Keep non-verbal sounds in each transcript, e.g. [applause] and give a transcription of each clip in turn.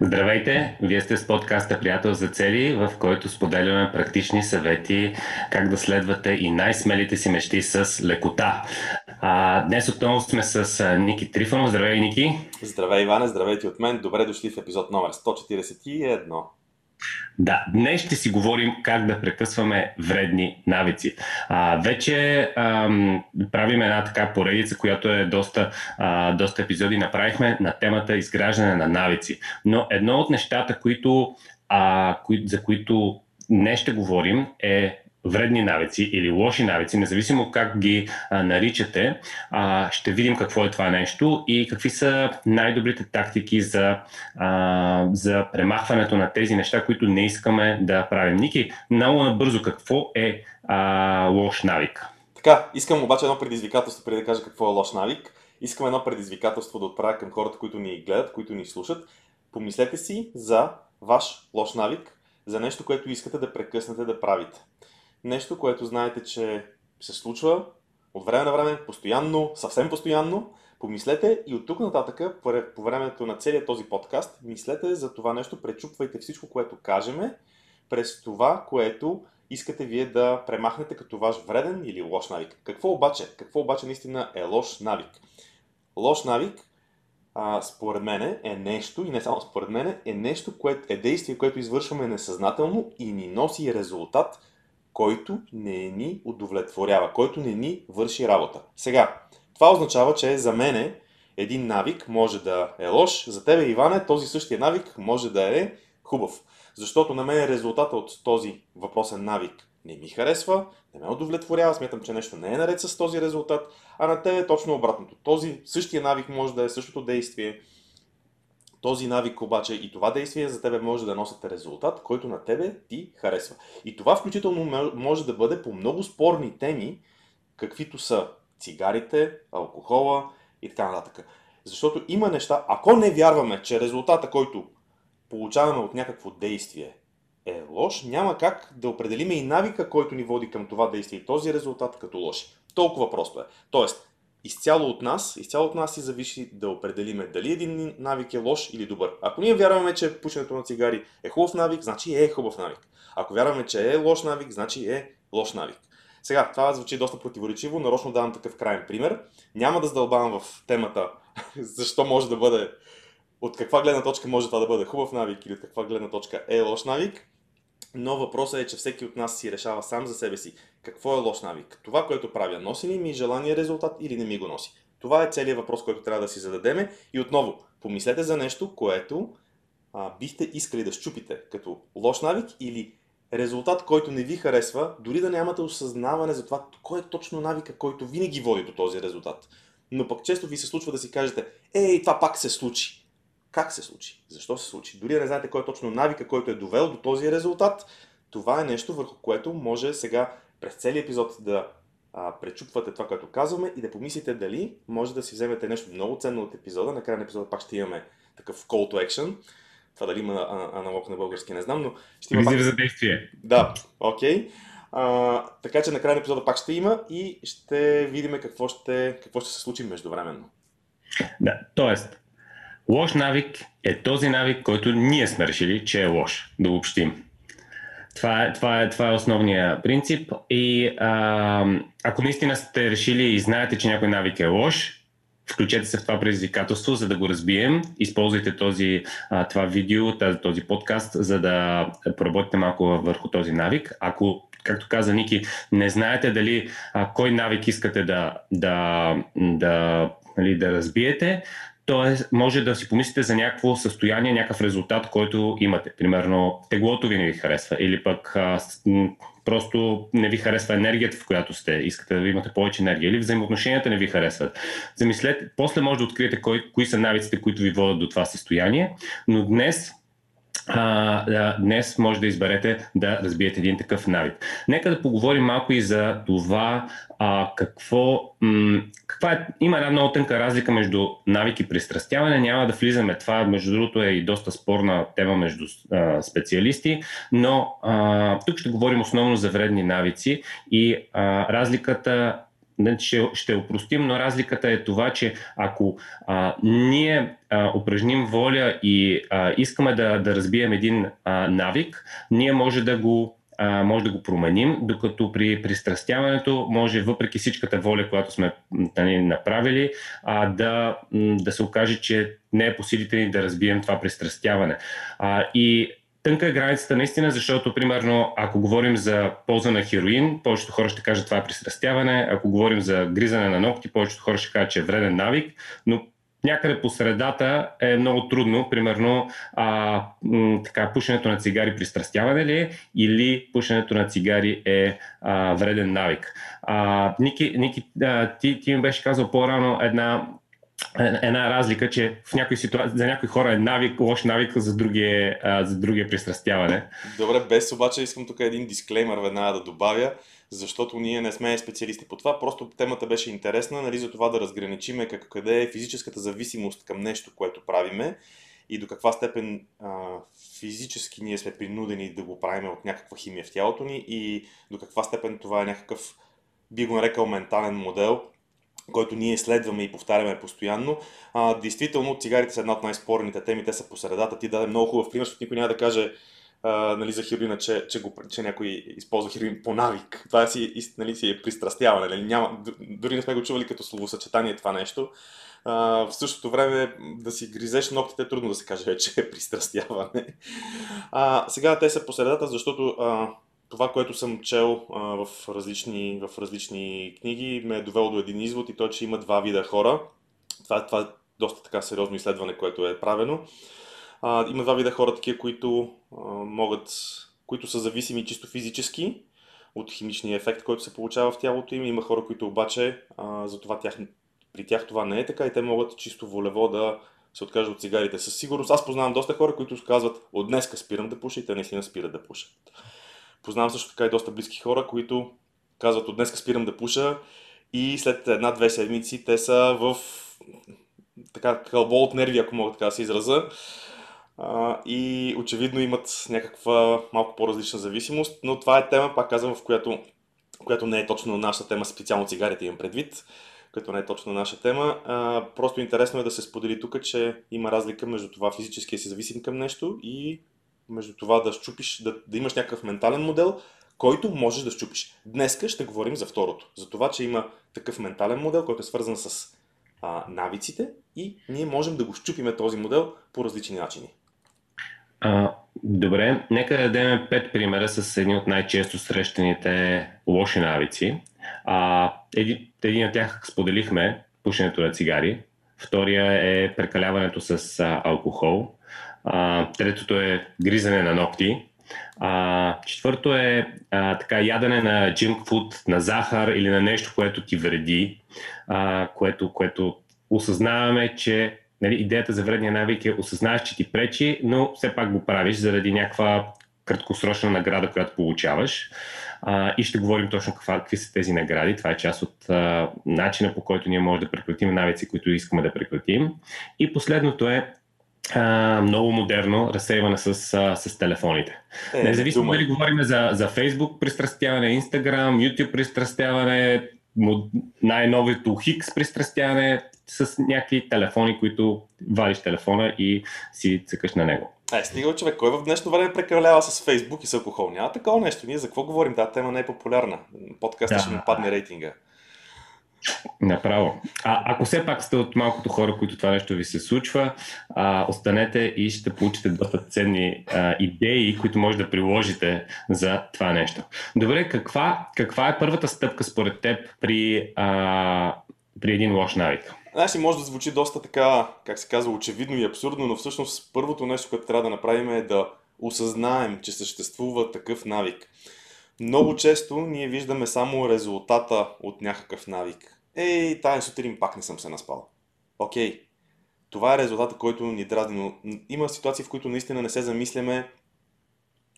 Здравейте! Вие сте с подкаста Приятел за цели, в който споделяме практични съвети как да следвате и най-смелите си мечти с лекота. А, днес отново сме с Ники Трифонов. Здравей, Ники! Здравей, Иване! Здравейте от мен! Добре дошли в епизод номер 141. Да, днес ще си говорим как да прекъсваме вредни навици. А, вече ам, правим една така поредица, която е доста, а, доста епизоди направихме на темата изграждане на навици. Но едно от нещата, които, а, кои, за които днес ще говорим е вредни навици или лоши навици, независимо как ги наричате, ще видим какво е това нещо и какви са най-добрите тактики за, за премахването на тези неща, които не искаме да правим. Ники, много набързо, какво е лош навик? Така, искам обаче едно предизвикателство преди да кажа какво е лош навик. Искам едно предизвикателство да отправя към хората, които ни гледат, които ни слушат. Помислете си за ваш лош навик, за нещо, което искате да прекъснете да правите нещо, което знаете, че се случва от време на време, постоянно, съвсем постоянно. Помислете и от тук нататък, по времето на целият този подкаст, мислете за това нещо, пречупвайте всичко, което кажеме, през това, което искате вие да премахнете като ваш вреден или лош навик. Какво обаче? Какво обаче наистина е лош навик? Лош навик, а, според мен, е нещо, и не само според мен, е нещо, което е действие, което извършваме несъзнателно и ни носи резултат, който не ни удовлетворява, който не ни върши работа. Сега, това означава, че за мене един навик може да е лош, за тебе, Иване, този същия навик може да е хубав. Защото на мен резултата от този въпросен навик не ми харесва, не ме удовлетворява, смятам, че нещо не е наред с този резултат, а на тебе точно обратното. Този същия навик може да е същото действие, този навик обаче и това действие за тебе може да носят резултат, който на тебе ти харесва. И това включително може да бъде по много спорни теми, каквито са цигарите, алкохола и така нататък. Защото има неща, ако не вярваме, че резултата, който получаваме от някакво действие е лош, няма как да определиме и навика, който ни води към това действие и този резултат като лош. Толкова просто е. Тоест, изцяло от нас, изцяло от нас си зависи да определиме дали един навик е лош или добър. Ако ние вярваме, че пушенето на цигари е хубав навик, значи е хубав навик. Ако вярваме, че е лош навик, значи е лош навик. Сега, това звучи доста противоречиво, нарочно давам такъв крайен пример. Няма да задълбавам в темата [laughs] защо може да бъде, от каква гледна точка може това да бъде хубав навик или от каква гледна точка е лош навик. Но въпросът е, че всеки от нас си решава сам за себе си какво е лош навик. Това, което правя, носи ли ми желания резултат или не ми го носи? Това е целият въпрос, който трябва да си зададеме. И отново, помислете за нещо, което а, бихте искали да щупите като лош навик или резултат, който не ви харесва, дори да нямате осъзнаване за това, кой е точно навика, който винаги води до този резултат. Но пък често ви се случва да си кажете, ей, това пак се случи. Как се случи? Защо се случи? Дори да не знаете кой е точно навика, който е довел до този резултат, това е нещо върху което може сега през целият епизод да а, пречупвате това, което казваме и да помислите дали може да си вземете нещо много ценно от епизода. Накрая на епизода пак ще имаме такъв call to action. Това дали има аналог на български, не знам, но ще има. Пак... за действие. Да, окей. Okay. така че накрая на епизода пак ще има и ще видим какво ще, какво ще се случи междувременно. Да, тоест, Лош навик е този навик, който ние сме решили, че е лош. Да обобщим. Това е, това е, това е основният принцип. И а, ако наистина сте решили и знаете, че някой навик е лош, включете се в това предизвикателство, за да го разбием. Използвайте този, а, това видео, тази, този подкаст, за да поработите малко върху този навик. Ако както каза Ники, не знаете дали а, кой навик искате да, да, да, нали, да разбиете, Тоест, може да си помислите за някакво състояние, някакъв резултат, който имате. Примерно, теглото ви не ви харесва или пък а, просто не ви харесва енергията, в която сте, искате да имате повече енергия или взаимоотношенията не ви харесват. Замислете, после може да откриете кой, кои са навиците, които ви водят до това състояние, но днес а, днес може да изберете да разбиете един такъв навик. Нека да поговорим малко и за това а, какво, м- каква е, има една много тънка разлика между навик и пристрастяване. Няма да влизаме. Това, между другото, е и доста спорна тема между а, специалисти, но а, тук ще говорим основно за вредни навици и а, разликата ще, ще опростим, но разликата е това, че ако а, ние а, упражним воля и а, искаме да, да разбием един а, навик, ние може да го може да го променим, докато при пристрастяването може, въпреки всичката воля, която сме нали, направили, да, да се окаже, че не е по силите ни да разбием това пристрастяване. И тънка е границата наистина, защото, примерно, ако говорим за полза на хероин, повечето хора ще кажат това е пристрастяване, ако говорим за гризане на ногти, повечето хора ще кажат, че е вреден навик, но някъде по средата е много трудно. Примерно, а, м, така, пушенето на цигари пристрастяване ли е или пушенето на цигари е а, вреден навик. А, Ники, Ники а, ти, ти ми беше казал по-рано една една разлика, че в някои ситуации, за някои хора е навик, лош навик, за други е, а, за други е пристрастяване. Добре, без обаче искам тук един дисклеймер веднага да добавя, защото ние не сме специалисти по това, просто темата беше интересна, нали, за това да разграничиме как, къде е физическата зависимост към нещо, което правиме и до каква степен а, физически ние сме принудени да го правим от някаква химия в тялото ни и до каква степен това е някакъв, би го нарекал, ментален модел, който ние следваме и повтаряме постоянно. А, действително, цигарите са една от най-спорните теми, те са по средата. Ти даде много хубав пример, защото никой няма да каже а, нали, за хероина, че, че, го, че някой използва хероин по навик. Това си, нали, си е пристрастяване. Нали? Няма, дори не сме го чували като словосъчетание това нещо. А, в същото време да си гризеш ногтите е трудно да се каже, че е пристрастяване. А, сега те са по средата, защото а, това, което съм чел а, в, различни, в различни книги, ме е довело до един извод и то, че има два вида хора. Това, това е доста така сериозно изследване, което е правено. А, има два вида хора, такива, които могат, които са зависими чисто физически от химичния ефект, който се получава в тялото им. Има хора, които обаче за това тях, при тях това не е така и те могат чисто волево да се откажат от цигарите. Със сигурност аз познавам доста хора, които казват от днеска спирам да пуша и те наистина спират да пушат. Познавам също така и доста близки хора, които казват от днес спирам да пуша и след една-две седмици те са в така кълбо от нерви, ако мога така да се израза. И очевидно имат някаква малко по-различна зависимост, но това е тема, пак казвам, в която, която не е точно нашата тема, специално цигарите имам предвид, която не е точно наша тема. А, просто интересно е да се сподели тук, че има разлика между това физически си зависим към нещо и между това да щупиш, да, да имаш някакъв ментален модел, който можеш да щупиш. Днеска ще говорим за второто. За това, че има такъв ментален модел, който е свързан с а, навиците и ние можем да го щупиме този модел по различни начини. А, добре, нека да дадем пет примера с едни от най-често срещаните лоши навици. А, един, един от тях споделихме пушенето на цигари. Втория е прекаляването с а, алкохол. А, третото е гризане на ногти. А, четвърто е а, така ядене на junk food, на захар или на нещо, което ти вреди, а, което, което осъзнаваме, че нали, идеята за вредния навик е осъзнаваш, че ти пречи, но все пак го правиш заради някаква краткосрочна награда, която получаваш. А, и ще говорим точно каква, какви са тези награди. Това е част от а, начина по който ние можем да прекратим навици, които искаме да прекратим. И последното е а, много модерно разсейване с, а, с телефоните. Е, Независимо дали говорим за, за Facebook пристрастяване, Instagram, YouTube пристрастяване, най-новото Хикс пристрастяване с някакви телефони, които вадиш телефона и си цъкаш на него. Е, стига човек, кой в днешно време прекалява с Фейсбук и с алкохол? Няма такова нещо. Ние за какво говорим? Тази тема не е популярна. Подкаста да. ще му падне рейтинга. Направо. А ако все пак сте от малкото хора, които това нещо ви се случва, а, останете и ще получите доста ценни а, идеи, които може да приложите за това нещо. Добре, каква, каква е първата стъпка според теб при, а, при един лош навик? Значи може да звучи доста така, как се казва, очевидно и абсурдно, но всъщност първото нещо, което трябва да направим е да осъзнаем, че съществува такъв навик. Много често ние виждаме само резултата от някакъв навик. Ей, тази сутрин пак не съм се наспал. Окей, това е резултата, който ни дразни, но има ситуации, в които наистина не се замисляме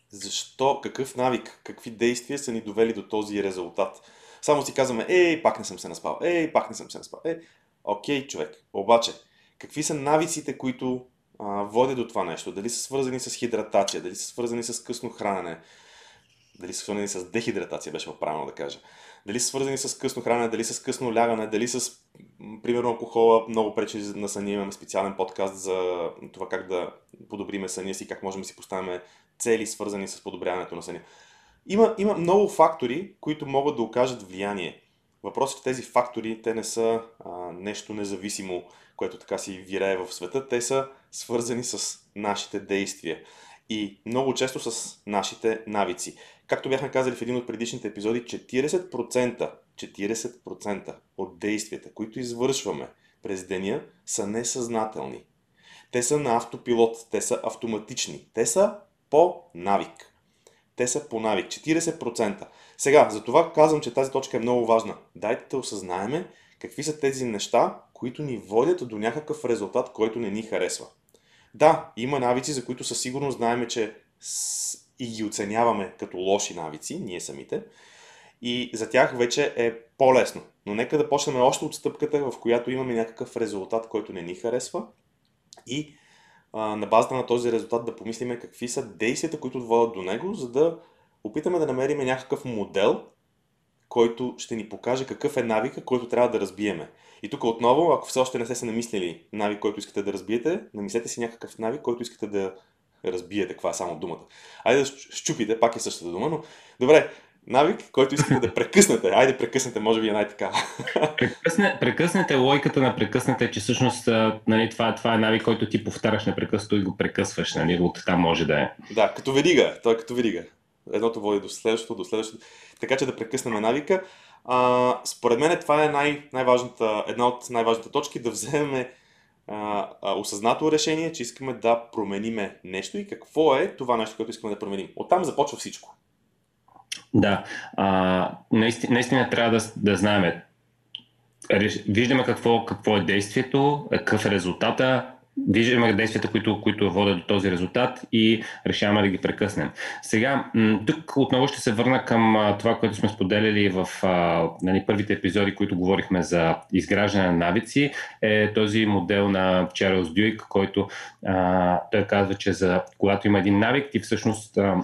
защо, какъв навик, какви действия са ни довели до този резултат. Само си казваме, ей, пак не съм се наспал, ей, пак не съм се наспал. Ей, окей, човек, обаче, какви са навиците, които а, водят до това нещо? Дали са свързани с хидратация, дали са свързани с късно хранене, дали са свързани с дехидратация, беше правилно да кажа. Дали са свързани с късно хранене, дали с късно лягане, дали с, примерно, алкохола много пречи на съня. Имаме специален подкаст за това как да подобриме съня си, как можем да си поставяме цели, свързани с подобряването на съня. Има, има много фактори, които могат да окажат влияние. Въпросът е, тези фактори, те не са а, нещо независимо, което така си вирее в света, те са свързани с нашите действия и много често с нашите навици. Както бяхме казали в един от предишните епизоди, 40%, 40% от действията, които извършваме през деня, са несъзнателни. Те са на автопилот, те са автоматични, те са по навик. Те са по навик. 40%. Сега, за това казвам, че тази точка е много важна. Дайте да осъзнаеме какви са тези неща, които ни водят до някакъв резултат, който не ни харесва. Да, има навици, за които със сигурност знаем, че и ги оценяваме като лоши навици, ние самите, и за тях вече е по-лесно. Но нека да почнем още от стъпката, в която имаме някакъв резултат, който не ни харесва и а, на базата на този резултат да помислиме какви са действията, които водят до него, за да опитаме да намерим някакъв модел, който ще ни покаже какъв е навика, който трябва да разбиеме. И тук отново, ако все още не сте се намислили навик, който искате да разбиете, намислете си някакъв навик, който искате да разбиете. Каква е само думата? Айде да щупите, пак е същата дума, но добре, навик, който искате да прекъснете. Айде прекъснете, може би е най-така. Прекъсне, прекъснете, логиката на прекъснете, че всъщност нали, това, това е навик, който ти повтаряш непрекъснато и го прекъсваш. Нали, от там може да е. Да, като верига. Той е като верига. Едното води до следващото, до следващото. Така че да прекъснем навика. А, според мен това е най- най-важната, една от най-важните точки, да вземем а, а, осъзнато решение, че искаме да промениме нещо и какво е това нещо, което искаме да променим. Оттам започва всичко. Да, а, наистина, наистина трябва да, да знаем. Виждаме какво, какво е действието, какъв е резултата, виждаме действията, които, които водят до този резултат и решаваме да ги прекъснем. Сега, тук отново ще се върна към това, което сме споделяли в нали, първите епизоди, които говорихме за изграждане на навици, е този модел на Чарлз Дюйк, който а, той казва, че за когато има един навик, ти всъщност а,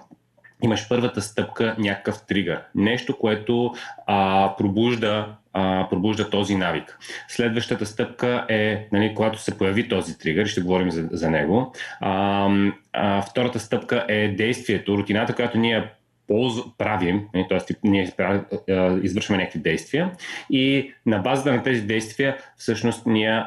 имаш първата стъпка, някакъв тригър. Нещо, което а, пробужда а, пробужда този навик. Следващата стъпка е, нали, когато се появи този тригър, ще говорим за, за него. А, а, втората стъпка е действието, рутината, която ние полз... правим, нали, т.е. ние извършваме някакви действия и на базата на тези действия всъщност ние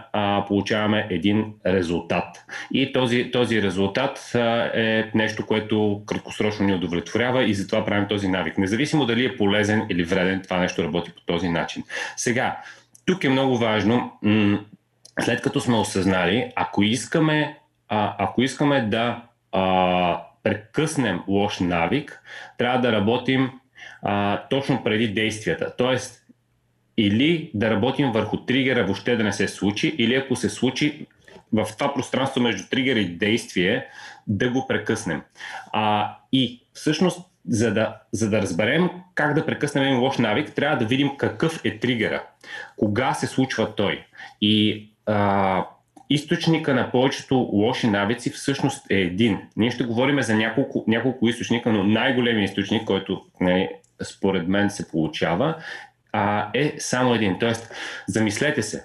получаваме един резултат. И този, този резултат е нещо, което краткосрочно ни удовлетворява и затова правим този навик. Независимо дали е полезен или вреден, това нещо работи по този начин. Сега, тук е много важно, след като сме осъзнали, ако искаме, ако искаме да прекъснем лош навик, трябва да работим а, точно преди действията. Тоест, или да работим върху тригера въобще да не се случи, или ако се случи в това пространство между тригер и действие, да го прекъснем. А, и всъщност, за да, за да разберем как да прекъснем един лош навик, трябва да видим какъв е тригера, кога се случва той. И а, източника на повечето лоши навици всъщност е един. Ние ще говорим за няколко, няколко източника, но най-големият източник, който не, нали, според мен се получава, а, е само един. Тоест, замислете се,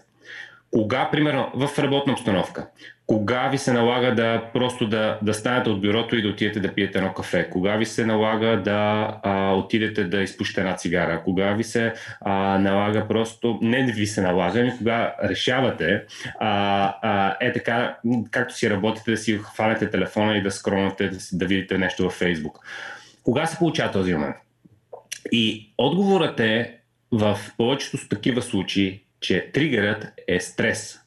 кога, примерно, в работна обстановка, кога ви се налага да просто да, да станете от бюрото и да отидете да пиете едно кафе? Кога ви се налага да а, отидете да изпушите една цигара? Кога ви се а, налага просто, не ви се налага, ами кога решавате, а, а, е така, както си работите, да си хванете телефона и да скронате, да, да видите нещо във Фейсбук. Кога се получава този момент? И отговорът е в повечето такива случаи, че тригърът е стрес.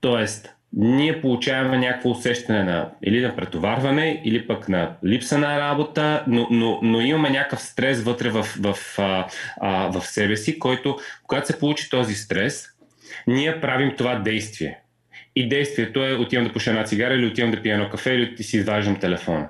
Тоест, ние получаваме някакво усещане на или на претоварване, или пък на липса на работа, но, но, но имаме някакъв стрес вътре в, в, в, в себе си, който, когато се получи този стрес, ние правим това действие. И действието е отивам да пуша една цигара или отивам да пия едно кафе или си изваждам телефона.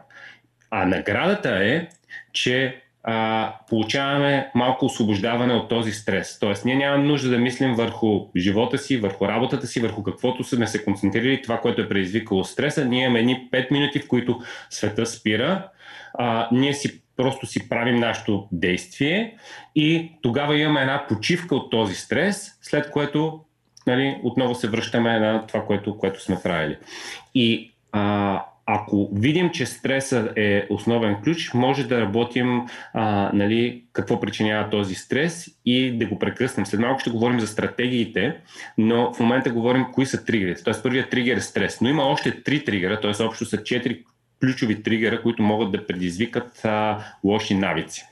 А наградата е, че а, получаваме малко освобождаване от този стрес. Тоест, ние нямаме нужда да мислим върху живота си, върху работата си, върху каквото сме се концентрирали, това, което е предизвикало стреса. Ние имаме едни 5 минути, в които света спира. А, ние си просто си правим нашето действие и тогава имаме една почивка от този стрес, след което нали, отново се връщаме на това, което, което сме правили. И а, ако видим, че стреса е основен ключ, може да работим а, нали, какво причинява този стрес и да го прекъснем. След малко ще говорим за стратегиите, но в момента говорим кои са тригерите. Тоест първият тригер е стрес, но има още три тригера, т.е. общо са четири ключови тригера, които могат да предизвикат а, лоши навици.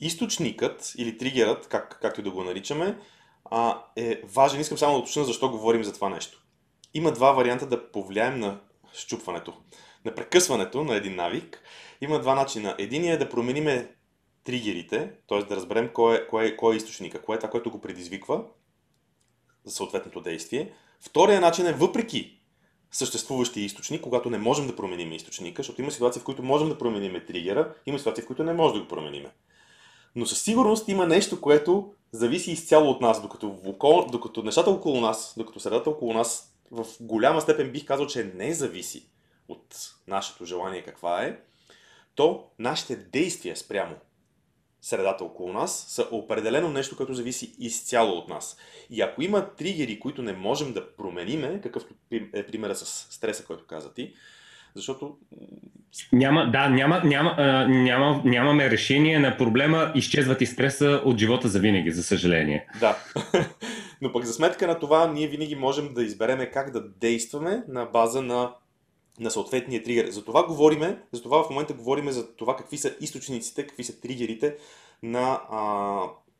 Източникът или тригерът, как, както и да го наричаме, а, е важен. Искам само да уточня защо говорим за това нещо. Има два варианта да повлияем на щупването, на прекъсването на един навик. Има два начина. Единият е да промениме тригерите, т.е. да разберем кой е, кой, е, кой е източника, кое е това, което го предизвиква за съответното действие. Втория начин е въпреки съществуващия източник, когато не можем да променим източника, защото има ситуации, в които можем да променим тригера, има ситуации, в които не можем да го променим. Но със сигурност има нещо, което зависи изцяло от нас, докато, окол, докато нещата около нас, докато средата около нас в голяма степен бих казал, че не зависи от нашето желание каква е, то нашите действия спрямо средата около нас са определено нещо, което зависи изцяло от нас. И ако има тригери, които не можем да промениме, какъвто е примера с стреса, който каза ти, защото... Няма, да, няма, няма, а, няма, нямаме решение на проблема, изчезват и стреса от живота за винаги, за съжаление. Да. [laughs] Но пък за сметка на това, ние винаги можем да избереме как да действаме на база на, на съответния тригер. За това говориме, за това в момента говориме за това какви са източниците, какви са тригерите на, а,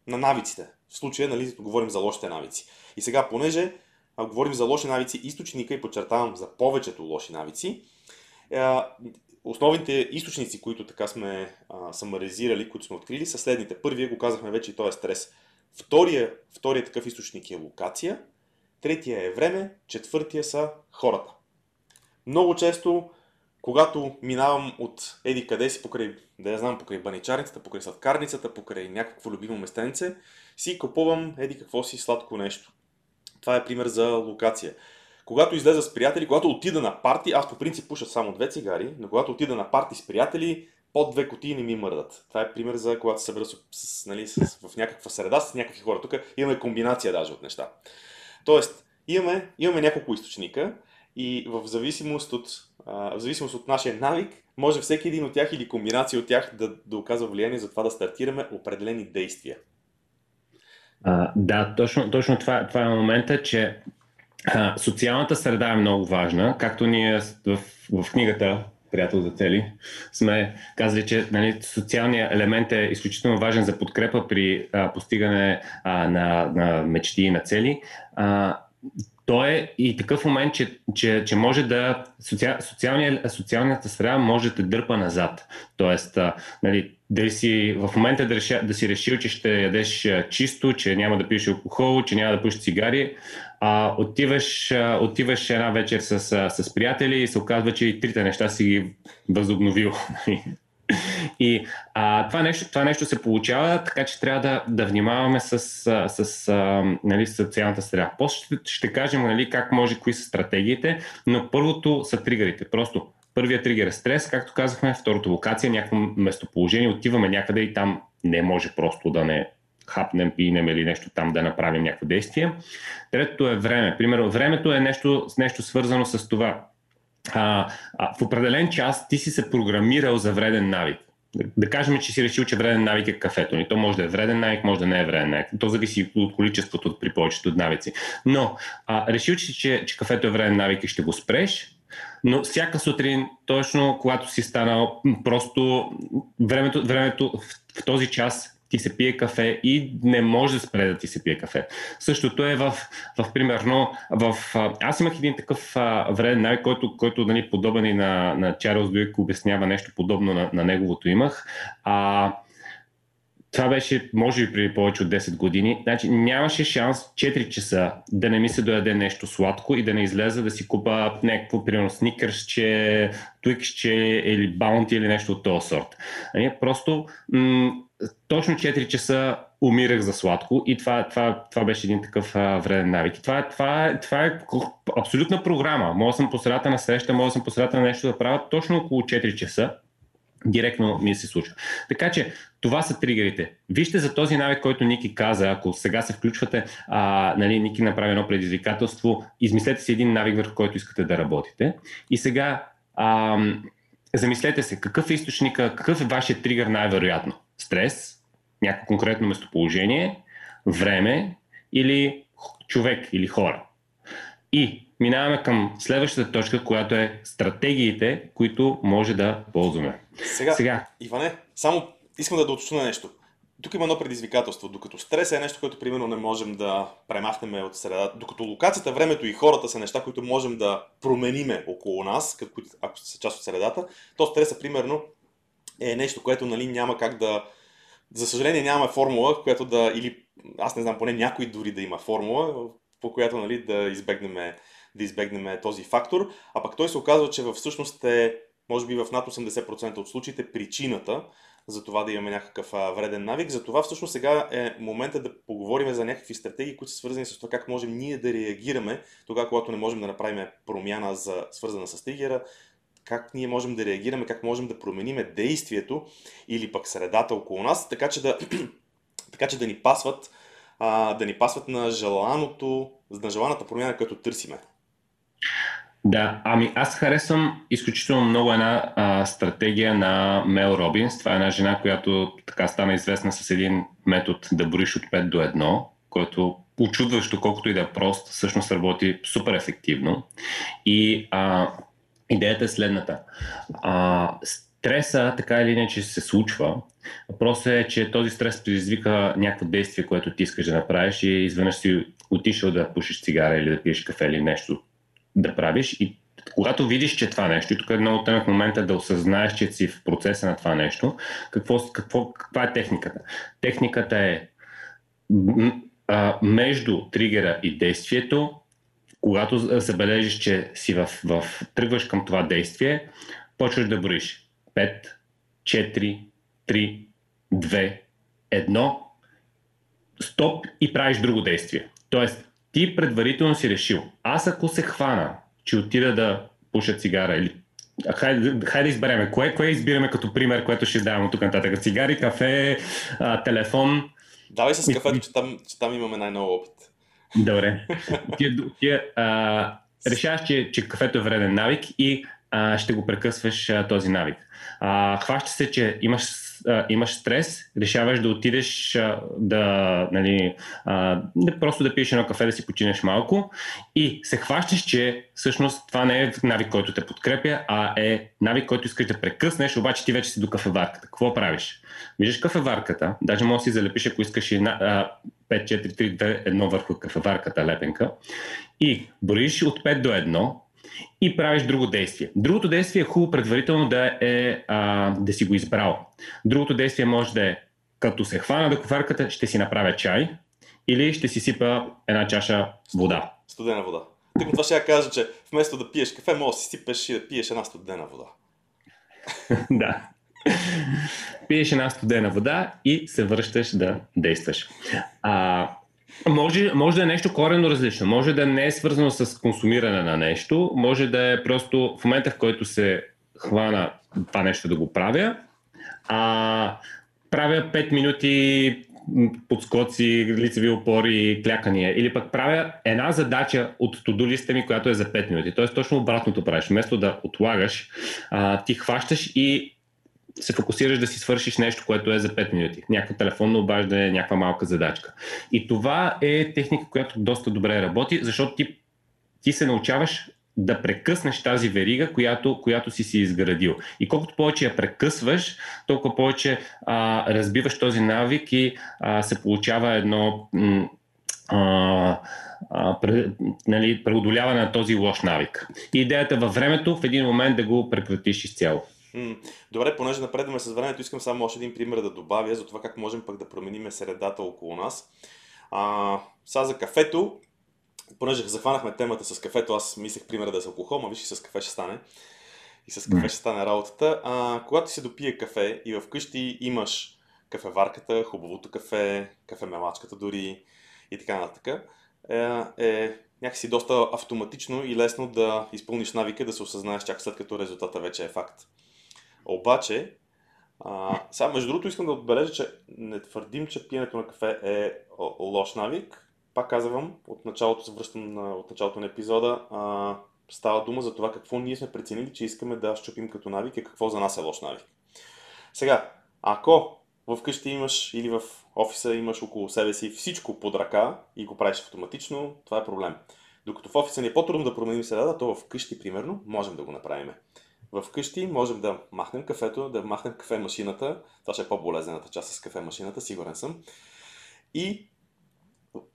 на навиците. В случая, нали, говорим за лошите навици. И сега, понеже а, говорим за лоши навици, източника и подчертавам за повечето лоши навици, е, основните източници, които така сме а, самаризирали, които сме открили, са следните. Първия го казахме вече и то е стрес. Втория, втория такъв източник е локация. Третия е време. Четвъртия са хората. Много често, когато минавам от еди къде си, покрай, да я знам, покрай баничарницата, покрай сладкарницата, покрай някакво любимо местенце, си купувам еди какво си сладко нещо. Това е пример за локация. Когато излеза с приятели, когато отида на парти, аз по принцип пуша само две цигари, но когато отида на парти с приятели, под две кутии не ми мърдат. Това е пример за когато се събера с, с, нали, с, в някаква среда с някакви хора. Тук имаме комбинация даже от неща. Тоест, имаме, имаме няколко източника и в зависимост от, а, в зависимост от нашия навик, може всеки един от тях или комбинация от тях да, да оказва влияние за това да стартираме определени действия. А, да, точно, точно това, това е момента, че а, социалната среда е много важна, както ние в, в книгата приятел за цели, сме казали, че нали, социалният елемент е изключително важен за подкрепа при а, постигане а, на, на мечти и на цели. А, то е и такъв момент, че, че, че може да. Социал, социалния, социалната среда може да те дърпа назад. Тоест, а, нали, да си в момента да, реша, да си решил, че ще ядеш чисто, че няма да пиеш алкохол, че няма да пушиш цигари, а, отиваш, отиваш една вечер с, с приятели и се оказва, че и трите неща си ги възобновил. [laughs] И а, това, нещо, това нещо се получава, така че трябва да, да внимаваме с, с, с нали, социалната среда. После ще, ще кажем нали, как може, кои са стратегиите, но първото са тригърите. Просто първият тригер е стрес, както казахме, второто локация, някакво местоположение, отиваме някъде и там не може просто да не хапнем, пинем или нещо там да направим някакво действие. Третото е време. Примерно, времето е нещо, нещо свързано с това. А, а, в определен час ти си се програмирал за вреден навик. Да, кажем, че си решил, че вреден навик е кафето. И то може да е вреден навик, може да не е вреден навик. То зависи от количеството при повечето от навици. Но а, решил, че, че, че кафето е вреден навик и ще го спреш, но всяка сутрин, точно когато си станал, просто времето, времето в този час ти се пие кафе и не може да спре да ти се пие кафе. Същото е в, в примерно, в, аз имах един такъв вреден навик, който, който нали, подобен и на, на Чарлз Дуик обяснява нещо подобно на, на неговото имах. А, това беше, може би, преди повече от 10 години. Значи нямаше шанс 4 часа да не ми се дояде нещо сладко и да не излеза да си купа някакво, примерно, сникърсче, твиксче или баунти или нещо от този сорт. Нали, просто м- точно 4 часа умирах за сладко и това, това, това беше един такъв а, вреден навик. Това, това, това е абсолютна програма. Мога съм по средата на среща, мога съм по средата на нещо да правя точно около 4 часа директно ми се случва. Така че това са тригерите. Вижте за този навик, който Ники каза, ако сега се включвате, а, нали, Ники направи едно предизвикателство, измислете си един навик, върху който искате да работите. И сега а, замислете се, какъв е източника, какъв е вашия тригър най-вероятно? Стрес, някакво конкретно местоположение, време или човек или хора. И минаваме към следващата точка, която е стратегиите, които може да ползваме. Сега, Сега. Иване, само искам да доточня нещо. Тук има едно предизвикателство. Докато стрес е нещо, което примерно не можем да премахнем от среда, докато локацията, времето и хората са неща, които можем да промениме около нас, ако са част от средата, то стреса, примерно, е нещо, което нали, няма как да. За съжаление, нямаме формула, която да. Или аз не знам, поне някой дори да има формула, по която нали, да избегнем да избегнем този фактор, а пък той се оказва, че всъщност е, може би в над 80% от случаите, причината за това да имаме някакъв вреден навик. Затова всъщност сега е момента да поговорим за някакви стратегии, които са свързани с това как можем ние да реагираме тогава, когато не можем да направим промяна за, свързана с тригера, как ние можем да реагираме, как можем да промениме действието или пък средата около нас, така че да, [clears throat] така че да ни пасват а, да ни пасват на желаното, на желаната промяна, която търсиме. Да, ами аз харесвам изключително много една а, стратегия на Мел Робинс. Това е една жена, която така стана известна с един метод да броиш от 5 до 1, който очудващо, колкото и да е прост, всъщност работи супер ефективно. И а, идеята е следната. А, стреса, така или иначе, се случва. Въпросът е, че този стрес предизвика някакво действие, което ти искаш да направиш и изведнъж си отишъл да пушиш цигара или да пиеш кафе или нещо да правиш и когато видиш, че това нещо, и тук е много тънък момент да осъзнаеш, че си в процеса на това нещо, какво, какво, каква е техниката? Техниката е а, между тригера и действието, когато забележиш, че си в, в, тръгваш към това действие, почваш да броиш 5, 4, 3, 2, 1, стоп и правиш друго действие. Тоест, ти предварително си решил, аз ако се хвана, че отида да пуша цигара или Хайде, хайде да избереме. Кое, кое избираме като пример, което ще давам от тук нататък? Цигари, кафе, а, телефон. Давай с кафето, че там, че там имаме най-много опит. Добре. Ти, ти, а, решаваш, че, че кафето е вреден навик и а, ще го прекъсваш а, този навик. А, хваща се, че имаш а, имаш стрес, решаваш да отидеш а, да, нали, а, да просто да пиеш едно кафе, да си починеш малко и се хващаш, че всъщност това не е навик, който те подкрепя, а е навик, който искаш да прекъснеш, обаче ти вече си до кафеварката. Какво правиш? Виждаш кафеварката, даже може да си залепиш, ако искаш и а, 5, 4, 3, 2, 1 върху кафеварката лепенка и броиш от 5 до 1 и правиш друго действие. Другото действие е хубаво предварително да, е, а, да си го избрал. Другото действие може да е, като се хвана да кофарката, ще си направя чай или ще си сипа една чаша вода. Студена вода. Тъй това ще я кажа, че вместо да пиеш кафе, може да си сипеш и да пиеш една студена вода. [laughs] да. Пиеш една студена вода и се връщаш да действаш. А, може, може да е нещо корено различно. Може да не е свързано с консумиране на нещо. Може да е просто в момента, в който се хвана това нещо да го правя, а правя 5 минути подскоци, лицеви опори, клякания. Или пък правя една задача от тодолиста ми, която е за 5 минути. Тоест точно обратното правиш. Вместо да отлагаш, а, ти хващаш и се фокусираш да си свършиш нещо, което е за 5 минути. Някакво телефонно обаждане, някаква малка задачка. И това е техника, която доста добре работи, защото ти, ти се научаваш да прекъснеш тази верига, която, която си си изградил. И колкото повече я прекъсваш, толкова повече а, разбиваш този навик и а, се получава едно а, а, пре, нали, преодоляване на този лош навик. И идеята във времето в един момент да го прекратиш изцяло. Добре, понеже напредваме с времето, искам само още един пример да добавя за това как можем пък да променим средата около нас. А, сега за кафето, понеже захванахме темата с кафето, аз мислех примера да е с алкохол, ма виж и с кафе ще стане. И с кафе ще стане работата. А, когато се допие кафе и вкъщи имаш кафеварката, хубавото кафе, кафемелачката дори и така нататък, е, е някакси доста автоматично и лесно да изпълниш навика да се осъзнаеш чак след като резултата вече е факт. Обаче, сега, между другото, искам да отбележа, че не твърдим, че пиенето на кафе е лош навик. Пак казвам, от началото се връщам на, от началото на епизода. А, става дума за това какво ние сме преценили, че искаме да щупим като навик и какво за нас е лош навик. Сега, ако вкъщи имаш или в офиса имаш около себе си всичко под ръка и го правиш автоматично, това е проблем. Докато в офиса ни е по-трудно да променим средата, то вкъщи, примерно, можем да го направим. Вкъщи можем да махнем кафето, да махнем кафе машината. Това ще е по-болезнената част с кафе машината, сигурен съм. И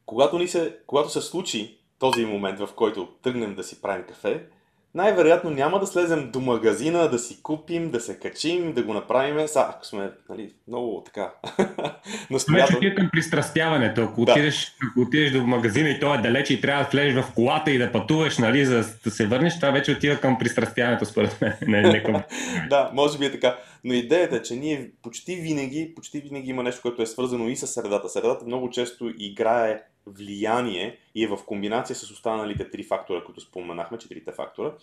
когато, ни се, когато се случи този момент, в който тръгнем да си правим кафе, най-вероятно няма да слезем до магазина, да си купим, да се качим, да го направим. Са, ако сме нали, много така [laughs] настоятелни. Вече към пристрастяването. Ако, да. отидеш, ако отидеш до магазина и то е далече и трябва да влезеш в колата и да пътуваш, нали, за да се върнеш, това вече отива към пристрастяването, според мен. [laughs] Не, не към... [laughs] да, може би е така. Но идеята е, че ние почти винаги, почти винаги има нещо, което е свързано и с средата. Средата много често играе влияние и е в комбинация с останалите три фактора, които споменахме, четирите фактора,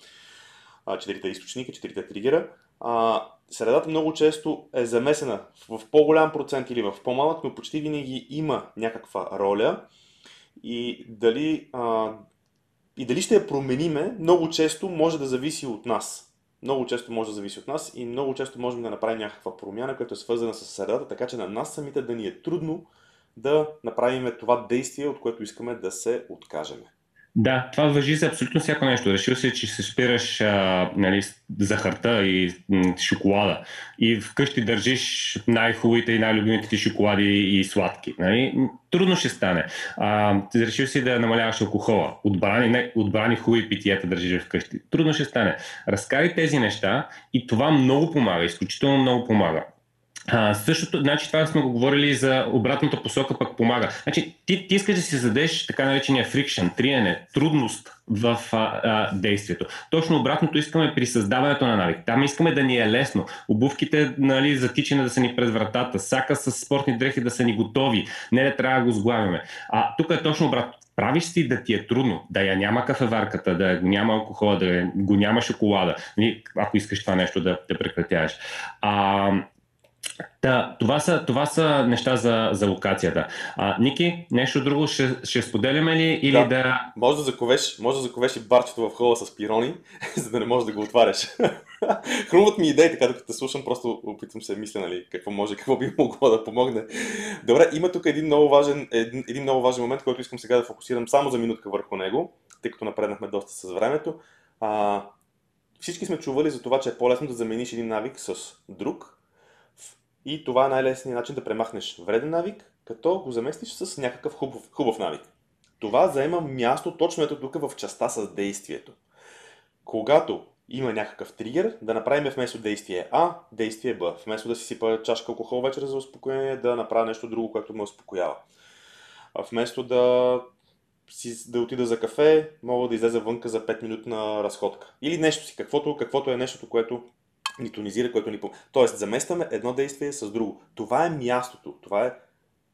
четирите източника, четирите тригера. А, средата много често е замесена в по-голям процент или в по-малък, но почти винаги има някаква роля и дали, а, и дали ще я промениме, много често може да зависи от нас. Много често може да зависи от нас и много често можем да направим някаква промяна, която е свързана с средата, така че на нас самите да ни е трудно да направим това действие, от което искаме да се откажем. Да, това въжи за абсолютно всяко нещо. Решил си, че се спираш а, нали, захарта и м, шоколада и вкъщи държиш най-хубавите и най-любимите ти шоколади и сладки. Нали? Трудно ще стане. А, решил си да намаляваш алкохола. Отбрани, не, отбрани хубави питиета държиш вкъщи. Трудно ще стане. Разкари тези неща и това много помага, изключително много помага. А, същото, значи това сме го говорили за обратната посока, пък помага. Значи, ти, ти искаш да си задеш така наречения фрикшн, триене, трудност в а, а, действието. Точно обратното искаме при създаването на навик. Там искаме да ни е лесно. Обувките нали, за да са ни пред вратата, сака с спортни дрехи да са ни готови, не да трябва да го сглавяме. А тук е точно обратно. Правиш си да ти е трудно, да я няма кафеварката, да няма алкохола, да го няма шоколада, нали, ако искаш това нещо да, да прекратяваш. А, да, това са, това са неща за, за локацията. А, Ники, нещо друго ще, ще споделяме ли или да? да... Може да заковеш, може да заковеш и барчето в хола с пирони, [laughs] за да не можеш да го отваряш. [laughs] Хрумват ми идеи, така докато те слушам, просто опитвам се мисля, нали, какво може, какво би [laughs] могло да помогне. Добре, има тук един много важен, един, един много важен момент, който искам сега да фокусирам само за минутка върху него, тъй като напреднахме доста с времето. А, всички сме чували за това, че е по-лесно да замениш един навик с друг, и това е най-лесният начин да премахнеш вреден навик, като го заместиш с някакъв хубав, хубав навик. Това заема място точно ето тук в частта с действието. Когато има някакъв тригер, да направим вместо действие А, действие Б. Вместо да си сипа чашка алкохол вечер за успокоение, да направя нещо друго, което ме успокоява. А вместо да, си, да отида за кафе, мога да излеза вънка за 5 минутна разходка. Или нещо си, каквото, каквото е нещото, което ни тонизира, което ни... Тоест, заместваме едно действие с друго. Това е мястото, това е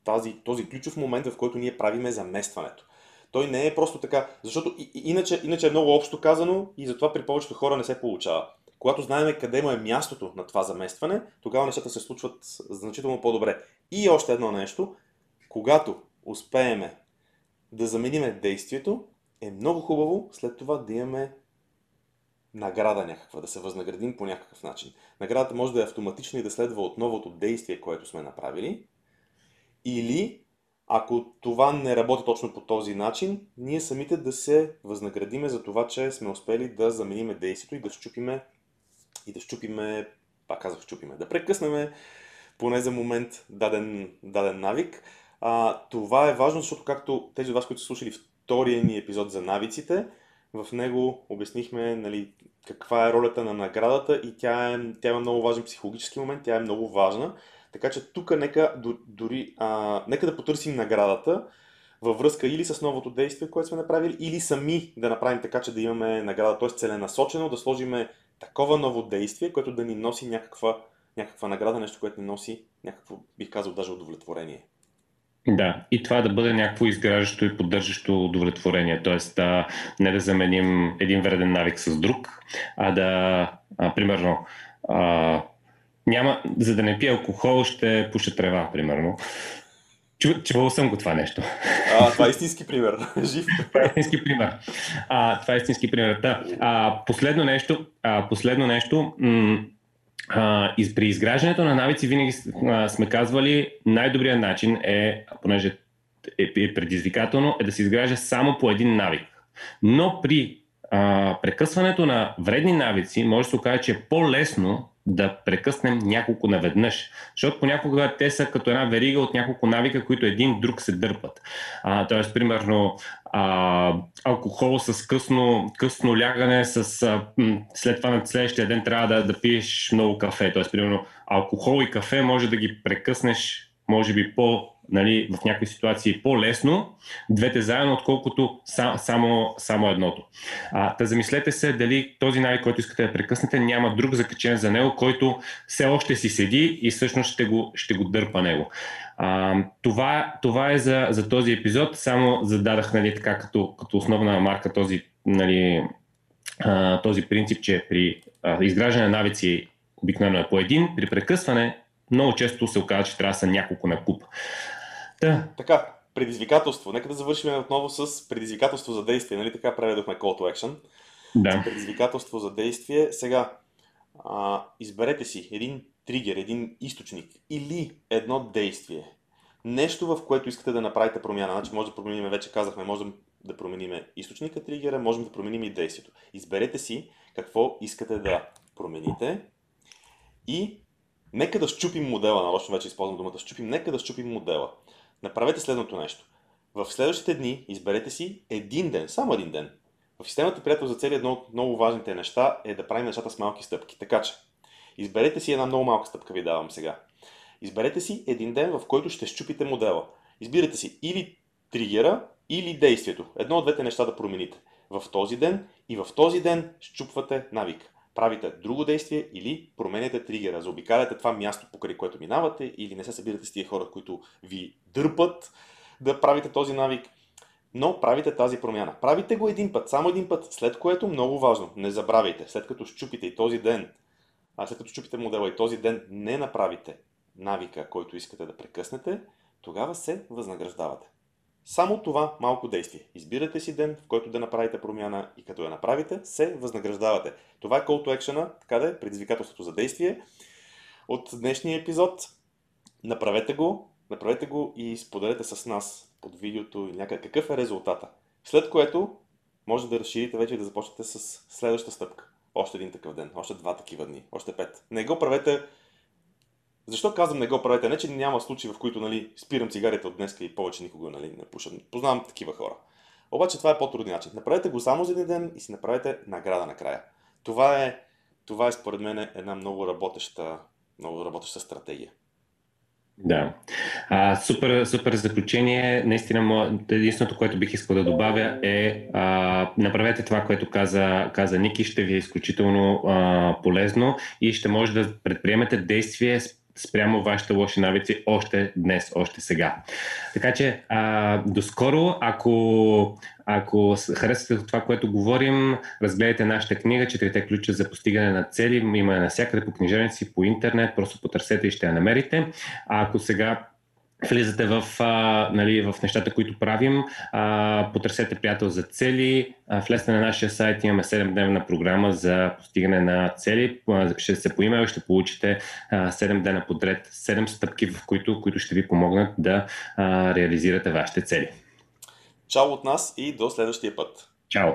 тази, този ключов момент, в който ние правиме заместването. Той не е просто така, защото и, иначе, иначе е много общо казано и затова при повечето хора не се получава. Когато знаем къде му е мястото на това заместване, тогава нещата се случват значително по-добре. И още едно нещо, когато успееме да замениме действието, е много хубаво след това да имаме награда някаква, да се възнаградим по някакъв начин. Наградата може да е автоматична и да следва от новото действие, което сме направили. Или, ако това не работи точно по този начин, ние самите да се възнаградиме за това, че сме успели да замениме действието и да щупиме, и да щупиме, пак казах щупиме, да прекъснеме поне за момент даден, даден навик. А, това е важно, защото както тези от вас, които са слушали втория ни епизод за навиците, в него обяснихме нали, каква е ролята на наградата и тя, е, тя има много важен психологически момент, тя е много важна. Така че тук нека, дори, а, нека да потърсим наградата във връзка или с новото действие, което сме направили, или сами да направим така, че да имаме награда, т.е. целенасочено да сложиме такова ново действие, което да ни носи някаква, някаква награда, нещо, което ни носи някакво, бих казал, даже удовлетворение. Да, и това да бъде някакво изграждащо и поддържащо удовлетворение. Тоест, да, не да заменим един вреден навик с друг, а да, а, примерно, а, няма, за да не пия алкохол, ще пуша трева, примерно. Чу, чувал съм го това нещо. А, това е истински пример. [laughs] Жив. Това е истински пример. А, това е истински пример. Да. А, последно нещо, а, последно нещо м- из, при изграждането на навици винаги сме казвали, най-добрият начин е, понеже е, е предизвикателно, е да се изгражда само по един навик. Но при а, прекъсването на вредни навици може да се окаже, че е по-лесно да прекъснем няколко наведнъж. Защото понякога те са като една верига от няколко навика, които един друг се дърпат. А, тоест, примерно, а, алкохол с късно, късно лягане, с, а, след това на следващия ден трябва да, да пиеш много кафе. Тоест, примерно, алкохол и кафе може да ги прекъснеш може би по, нали, в някакви ситуации по-лесно, двете заедно, отколкото са, само, само едното. А, да замислете се дали този навик, който искате да прекъснете, няма друг закачен за него, който все още си седи и всъщност ще го, ще го дърпа него. А, това, това е за, за този епизод. Само зададах нали, така като, като основна марка този, нали, а, този принцип, че при а, изграждане на навици обикновено е по един, при прекъсване много често се оказва, че трябва да са няколко на куп. Да. Така, предизвикателство. Нека да завършим отново с предизвикателство за действие. Нали така преведохме Call to Action? Да. Предизвикателство за действие. Сега, а, изберете си един тригер, един източник или едно действие. Нещо, в което искате да направите промяна. Значи може да променим, вече казахме, можем да променим източника тригера, можем да променим и действието. Изберете си какво искате да промените и Нека да щупим модела, нарочно вече използвам думата щупим, нека да щупим модела. Направете следното нещо. В следващите дни изберете си един ден, само един ден. В системата приятел за цели едно от много важните неща е да правим нещата с малки стъпки. Така че, изберете си една много малка стъпка, ви давам сега. Изберете си един ден, в който ще щупите модела. Избирате си или тригера, или действието. Едно от двете неща да промените. В този ден и в този ден щупвате навик правите друго действие или променяте тригера, заобикаляте това място, покрай което минавате или не се събирате с тия хора, които ви дърпат да правите този навик, но правите тази промяна. Правите го един път, само един път, след което много важно, не забравяйте, след като щупите и този ден, а след като щупите модела и този ден не направите навика, който искате да прекъснете, тогава се възнаграждавате. Само това малко действие. Избирате си ден, в който да направите промяна и като я направите, се възнаграждавате. Това е call to action, така да е, предизвикателството за действие от днешния епизод. Направете го, направете го и споделете с нас под видеото и някакъв какъв е резултата. След което може да разширите вече и да започнете с следваща стъпка. Още един такъв ден, още два такива дни, още пет. Не го правете защо казвам не го правете? Не, че няма случаи, в които нали, спирам цигарите от днеска и повече никога нали, не пушам. Познавам такива хора. Обаче това е по-труден начин. Направете го само за един ден и си направете награда накрая. Това е, това е според мен една много работеща, много работеща стратегия. Да. А, супер, супер заключение. Наистина, единственото, което бих искал да добавя е а, направете това, което каза, каза Ники, ще ви е изключително а, полезно и ще може да предприемете действие спрямо вашите лоши навици още днес, още сега. Така че, а, доскоро, ако, ако харесвате това, което говорим, разгледайте нашата книга Четирите ключа за постигане на цели. Има навсякъде по книжевници, по интернет, просто потърсете и ще я намерите. А ако сега влизате в, а, нали, в нещата, които правим, а, потърсете приятел за цели, а, влезте на нашия сайт, имаме 7-дневна програма за постигане на цели, запишете се по имейл, ще получите а, 7 дена подред, 7 стъпки, в които, които ще ви помогнат да а, реализирате вашите цели. Чао от нас и до следващия път. Чао!